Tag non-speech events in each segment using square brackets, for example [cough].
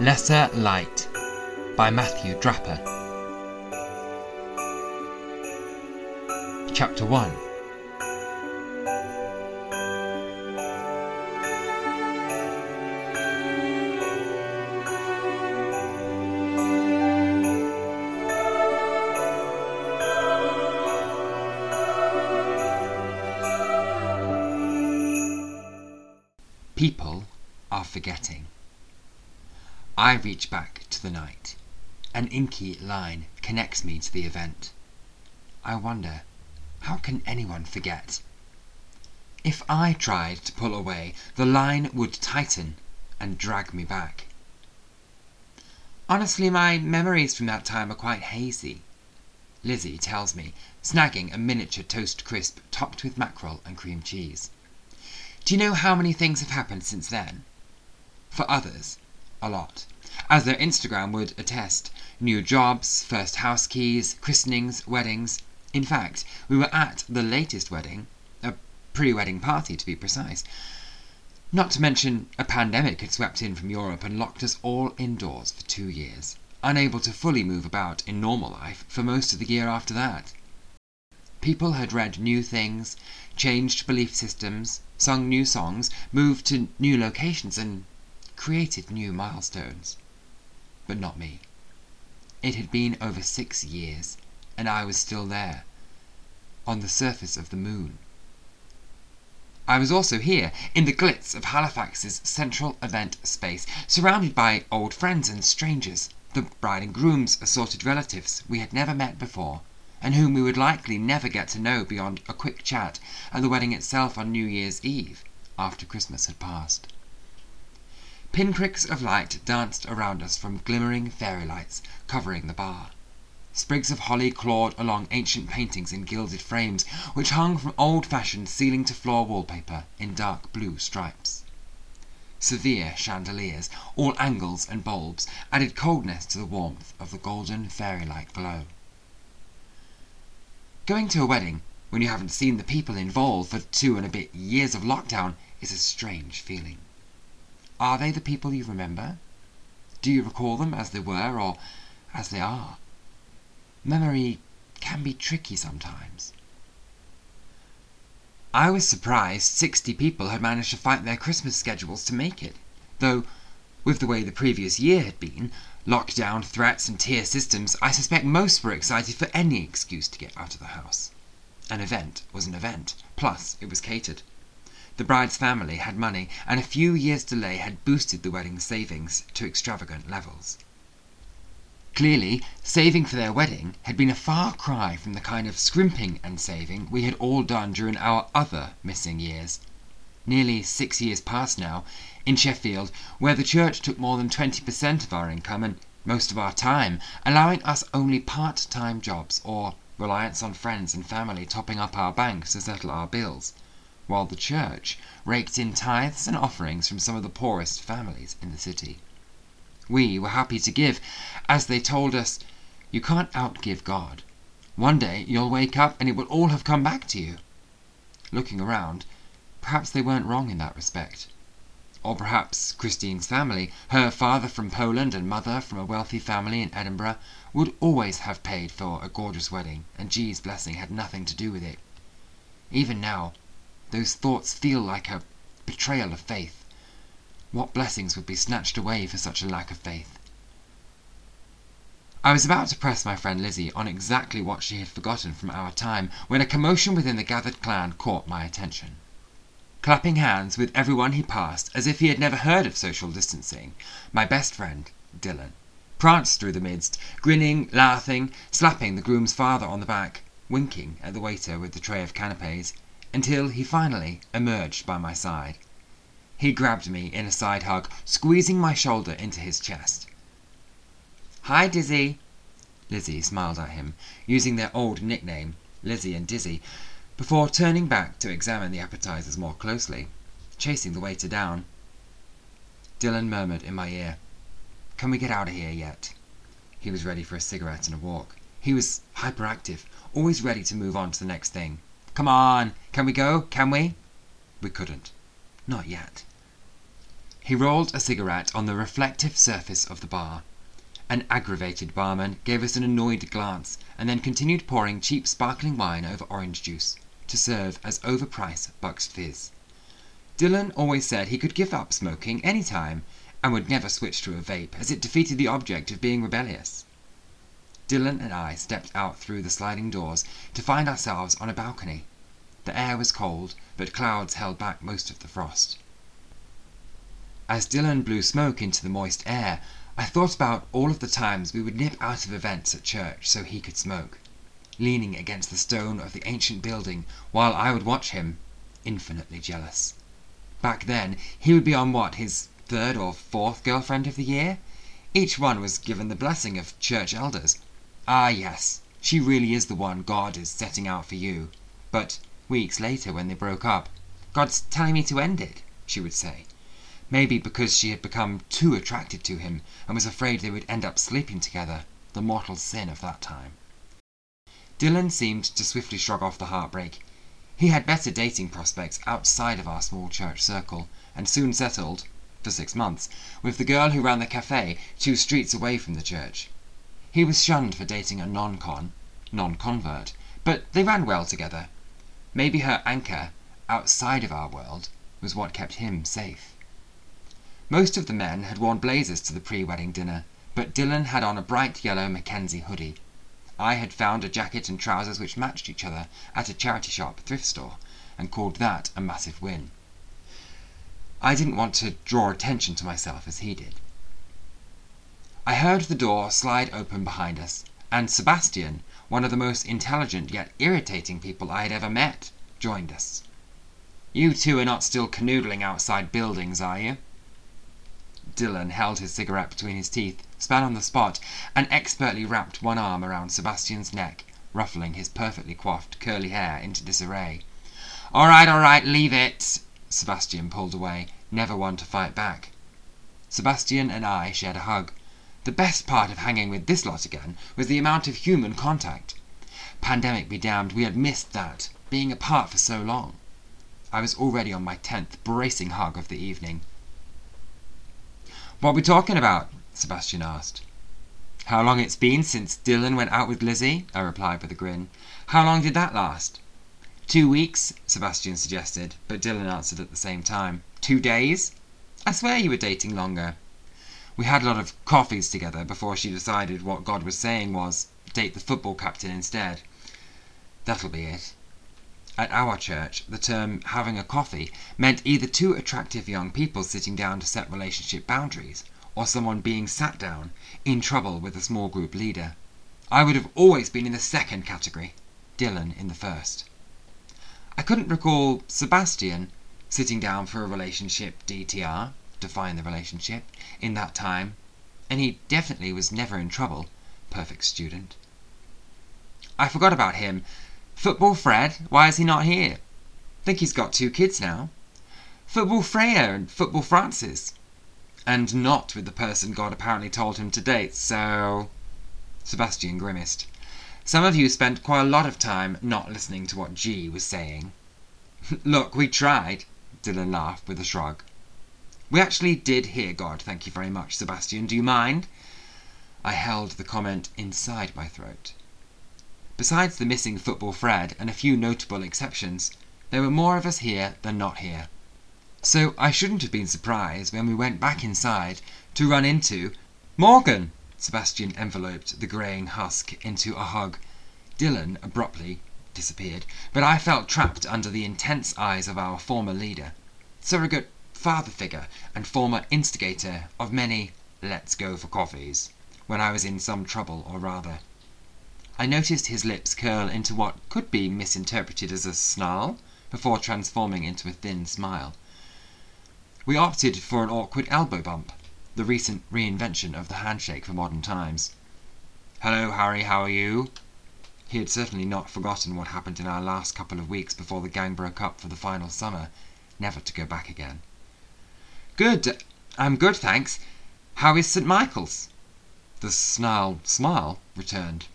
Lesser Light by Matthew Draper. Chapter 1 People are forgetting. I reach back to the night. An inky line connects me to the event. I wonder, how can anyone forget? If I tried to pull away, the line would tighten and drag me back. Honestly, my memories from that time are quite hazy. Lizzie tells me, snagging a miniature toast crisp topped with mackerel and cream cheese. Do you know how many things have happened since then? For others, a lot. As their Instagram would attest, new jobs, first house keys, christenings, weddings. In fact, we were at the latest wedding, a pre wedding party to be precise. Not to mention, a pandemic had swept in from Europe and locked us all indoors for two years, unable to fully move about in normal life for most of the year after that. People had read new things, changed belief systems, sung new songs, moved to new locations, and created new milestones. But not me. It had been over six years, and I was still there, on the surface of the moon. I was also here, in the glitz of Halifax's central event space, surrounded by old friends and strangers, the bride and groom's assorted relatives we had never met before, and whom we would likely never get to know beyond a quick chat at the wedding itself on New Year's Eve, after Christmas had passed. Pinpricks of light danced around us from glimmering fairy lights covering the bar. Sprigs of holly clawed along ancient paintings in gilded frames, which hung from old fashioned ceiling to floor wallpaper in dark blue stripes. Severe chandeliers, all angles and bulbs, added coldness to the warmth of the golden fairy like glow. Going to a wedding when you haven't seen the people involved for two and a bit years of lockdown is a strange feeling. Are they the people you remember? Do you recall them as they were or as they are? Memory can be tricky sometimes. I was surprised sixty people had managed to fight their Christmas schedules to make it, though, with the way the previous year had been, lockdown, threats, and tier systems, I suspect most were excited for any excuse to get out of the house. An event was an event, plus it was catered. The bride's family had money, and a few years' delay had boosted the wedding savings to extravagant levels. Clearly, saving for their wedding had been a far cry from the kind of scrimping and saving we had all done during our other missing years. Nearly six years past now, in Sheffield, where the church took more than 20% of our income and most of our time, allowing us only part time jobs or reliance on friends and family topping up our banks to settle our bills while the church raked in tithes and offerings from some of the poorest families in the city. We were happy to give, as they told us, You can't outgive God. One day you'll wake up and it will all have come back to you. Looking around, perhaps they weren't wrong in that respect. Or perhaps Christine's family, her father from Poland and mother from a wealthy family in Edinburgh, would always have paid for a gorgeous wedding, and G's blessing had nothing to do with it. Even now, those thoughts feel like a betrayal of faith. What blessings would be snatched away for such a lack of faith? I was about to press my friend Lizzie on exactly what she had forgotten from our time when a commotion within the gathered clan caught my attention. Clapping hands with everyone he passed as if he had never heard of social distancing, my best friend, Dylan, pranced through the midst, grinning, laughing, slapping the groom's father on the back, winking at the waiter with the tray of canapes, until he finally emerged by my side. He grabbed me in a side hug, squeezing my shoulder into his chest. Hi, Dizzy! Lizzie smiled at him, using their old nickname, Lizzie and Dizzy, before turning back to examine the appetizers more closely, chasing the waiter down. Dylan murmured in my ear, Can we get out of here yet? He was ready for a cigarette and a walk. He was hyperactive, always ready to move on to the next thing. Come on, can we go? Can we? We couldn't. Not yet. He rolled a cigarette on the reflective surface of the bar. An aggravated barman gave us an annoyed glance and then continued pouring cheap sparkling wine over orange juice, to serve as overpriced Buck's Fizz. Dylan always said he could give up smoking any time and would never switch to a vape as it defeated the object of being rebellious. Dylan and I stepped out through the sliding doors to find ourselves on a balcony. The air was cold, but clouds held back most of the frost. As Dylan blew smoke into the moist air, I thought about all of the times we would nip out of events at church so he could smoke, leaning against the stone of the ancient building while I would watch him, infinitely jealous. Back then, he would be on what, his third or fourth girlfriend of the year? Each one was given the blessing of church elders. Ah, yes, she really is the one God is setting out for you. But weeks later, when they broke up, God's telling me to end it, she would say. Maybe because she had become too attracted to him and was afraid they would end up sleeping together, the mortal sin of that time. Dylan seemed to swiftly shrug off the heartbreak. He had better dating prospects outside of our small church circle, and soon settled, for six months, with the girl who ran the cafe two streets away from the church. He was shunned for dating a non-con, non-convert, but they ran well together. Maybe her anchor, outside of our world, was what kept him safe. Most of the men had worn blazers to the pre-wedding dinner, but Dylan had on a bright yellow McKenzie hoodie. I had found a jacket and trousers which matched each other at a charity shop thrift store, and called that a massive win. I didn't want to draw attention to myself as he did. I heard the door slide open behind us, and Sebastian, one of the most intelligent yet irritating people I had ever met, joined us. You two are not still canoodling outside buildings, are you? Dylan held his cigarette between his teeth, spat on the spot, and expertly wrapped one arm around Sebastian's neck, ruffling his perfectly coiffed curly hair into disarray. All right, all right, leave it! Sebastian pulled away, never one to fight back. Sebastian and I shared a hug. The best part of hanging with this lot again was the amount of human contact. Pandemic be damned, we had missed that, being apart for so long. I was already on my tenth bracing hug of the evening. What we talking about? Sebastian asked. How long it's been since Dylan went out with Lizzie, I replied with a grin. How long did that last? Two weeks, Sebastian suggested, but Dylan answered at the same time. Two days? I swear you were dating longer. We had a lot of coffees together before she decided what God was saying was date the football captain instead. That'll be it. At our church, the term having a coffee meant either two attractive young people sitting down to set relationship boundaries, or someone being sat down, in trouble with a small group leader. I would have always been in the second category, Dylan in the first. I couldn't recall Sebastian sitting down for a relationship DTR, define the relationship, in that time, and he definitely was never in trouble, perfect student. I forgot about him Football Fred, why is he not here? Think he's got two kids now. Football Freya and Football Francis. And not with the person God apparently told him to date, so. Sebastian grimaced. Some of you spent quite a lot of time not listening to what G was saying. [laughs] Look, we tried, Dylan laughed with a shrug. We actually did hear God, thank you very much, Sebastian. Do you mind? I held the comment inside my throat. Besides the missing football Fred and a few notable exceptions, there were more of us here than not here. So I shouldn't have been surprised when we went back inside to run into Morgan! Sebastian enveloped the greying husk into a hug. Dylan abruptly disappeared, but I felt trapped under the intense eyes of our former leader, surrogate father figure and former instigator of many let's go for coffees when I was in some trouble or rather I noticed his lips curl into what could be misinterpreted as a snarl, before transforming into a thin smile. We opted for an awkward elbow bump, the recent reinvention of the handshake for modern times. Hello, Harry, how are you? He had certainly not forgotten what happened in our last couple of weeks before the gang broke up for the final summer, never to go back again. Good, I'm good, thanks. How is St. Michael's? The snarled smile returned.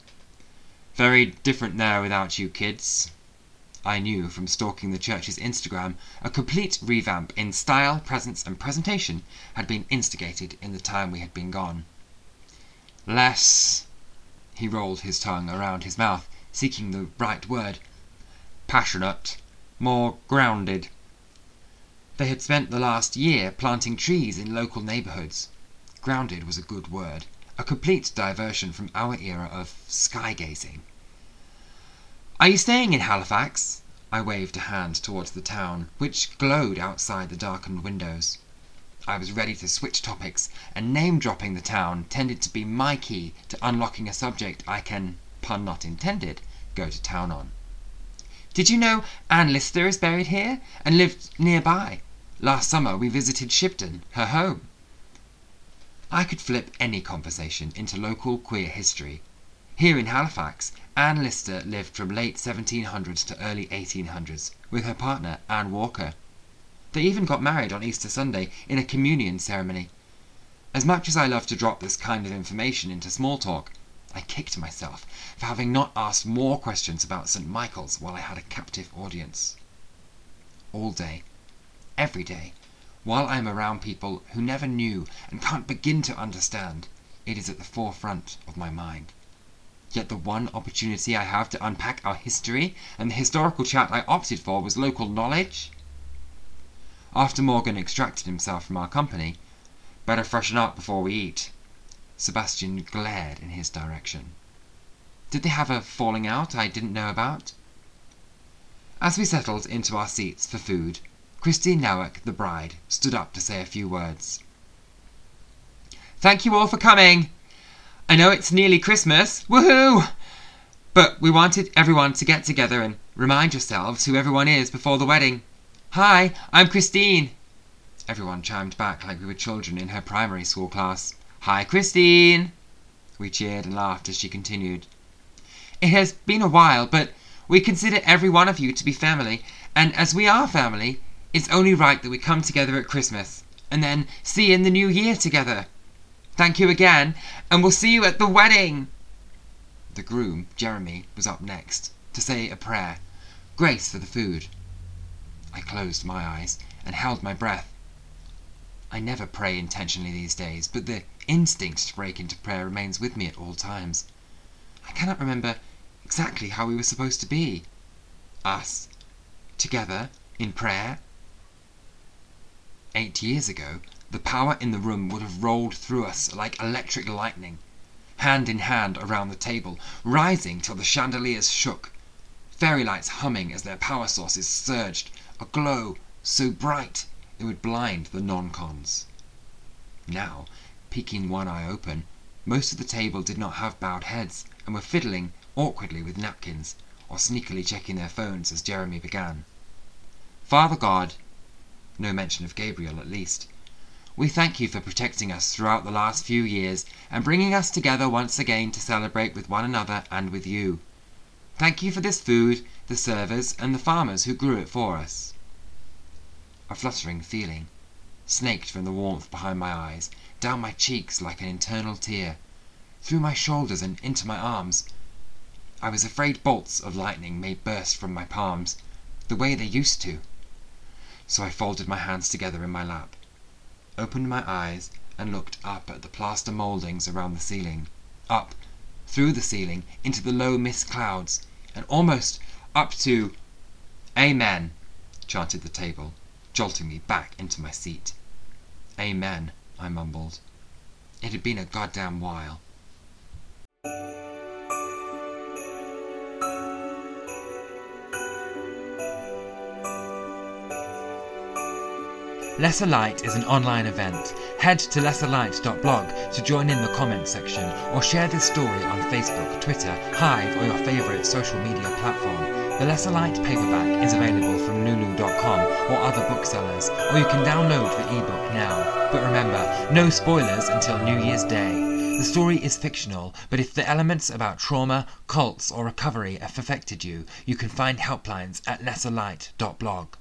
Very different there without you kids. I knew from stalking the church's Instagram, a complete revamp in style, presence, and presentation had been instigated in the time we had been gone. Less. He rolled his tongue around his mouth, seeking the right word. Passionate. More grounded. They had spent the last year planting trees in local neighbourhoods. Grounded was a good word, a complete diversion from our era of sky gazing. Are you staying in Halifax? I waved a hand towards the town, which glowed outside the darkened windows. I was ready to switch topics, and name dropping the town tended to be my key to unlocking a subject I can, pun not intended, go to town on. Did you know Anne Lister is buried here and lived nearby? Last summer we visited Shibden, her home. I could flip any conversation into local queer history. Here in Halifax, Anne Lister lived from late 1700s to early 1800s with her partner Anne Walker. They even got married on Easter Sunday in a communion ceremony. As much as I love to drop this kind of information into small talk, I kicked myself for having not asked more questions about St. Michael's while I had a captive audience. All day, every day, while I am around people who never knew and can't begin to understand, it is at the forefront of my mind. Yet the one opportunity I have to unpack our history and the historical chat I opted for was local knowledge. After Morgan extracted himself from our company, better freshen up before we eat. Sebastian glared in his direction. Did they have a falling out I didn't know about? As we settled into our seats for food, Christine Nowack, the bride, stood up to say a few words. Thank you all for coming! I know it's nearly Christmas, woohoo! But we wanted everyone to get together and remind yourselves who everyone is before the wedding. Hi, I'm Christine. Everyone chimed back like we were children in her primary school class. Hi, Christine. We cheered and laughed as she continued. It has been a while, but we consider every one of you to be family, and as we are family, it's only right that we come together at Christmas, and then see in the new year together. Thank you again, and we'll see you at the wedding. The groom, Jeremy, was up next to say a prayer, grace for the food. I closed my eyes and held my breath. I never pray intentionally these days, but the instinct to break into prayer remains with me at all times. I cannot remember exactly how we were supposed to be. Us, together, in prayer. Eight years ago, the power in the room would have rolled through us like electric lightning, hand in hand around the table, rising till the chandeliers shook, fairy lights humming as their power sources surged a glow so bright would blind the non-cons. Now, peeking one eye open, most of the table did not have bowed heads and were fiddling awkwardly with napkins or sneakily checking their phones as Jeremy began. Father God, no mention of Gabriel at least, we thank you for protecting us throughout the last few years and bringing us together once again to celebrate with one another and with you. Thank you for this food, the servers, and the farmers who grew it for us. A fluttering feeling snaked from the warmth behind my eyes, down my cheeks like an internal tear, through my shoulders and into my arms. I was afraid bolts of lightning may burst from my palms, the way they used to. So I folded my hands together in my lap, opened my eyes, and looked up at the plaster mouldings around the ceiling, up, through the ceiling, into the low mist clouds, and almost up to Amen, chanted the table jolting me back into my seat. Amen, I mumbled. It had been a goddamn while. Lesser Light is an online event. Head to lesserlight.blog to join in the comments section or share this story on Facebook, Twitter, Hive, or your favourite social media platform. The Lesser Light paperback is available from Lulu.com or other booksellers, or you can download the ebook now. But remember, no spoilers until New Year's Day. The story is fictional, but if the elements about trauma, cults, or recovery have affected you, you can find helplines at lesserlight.blog.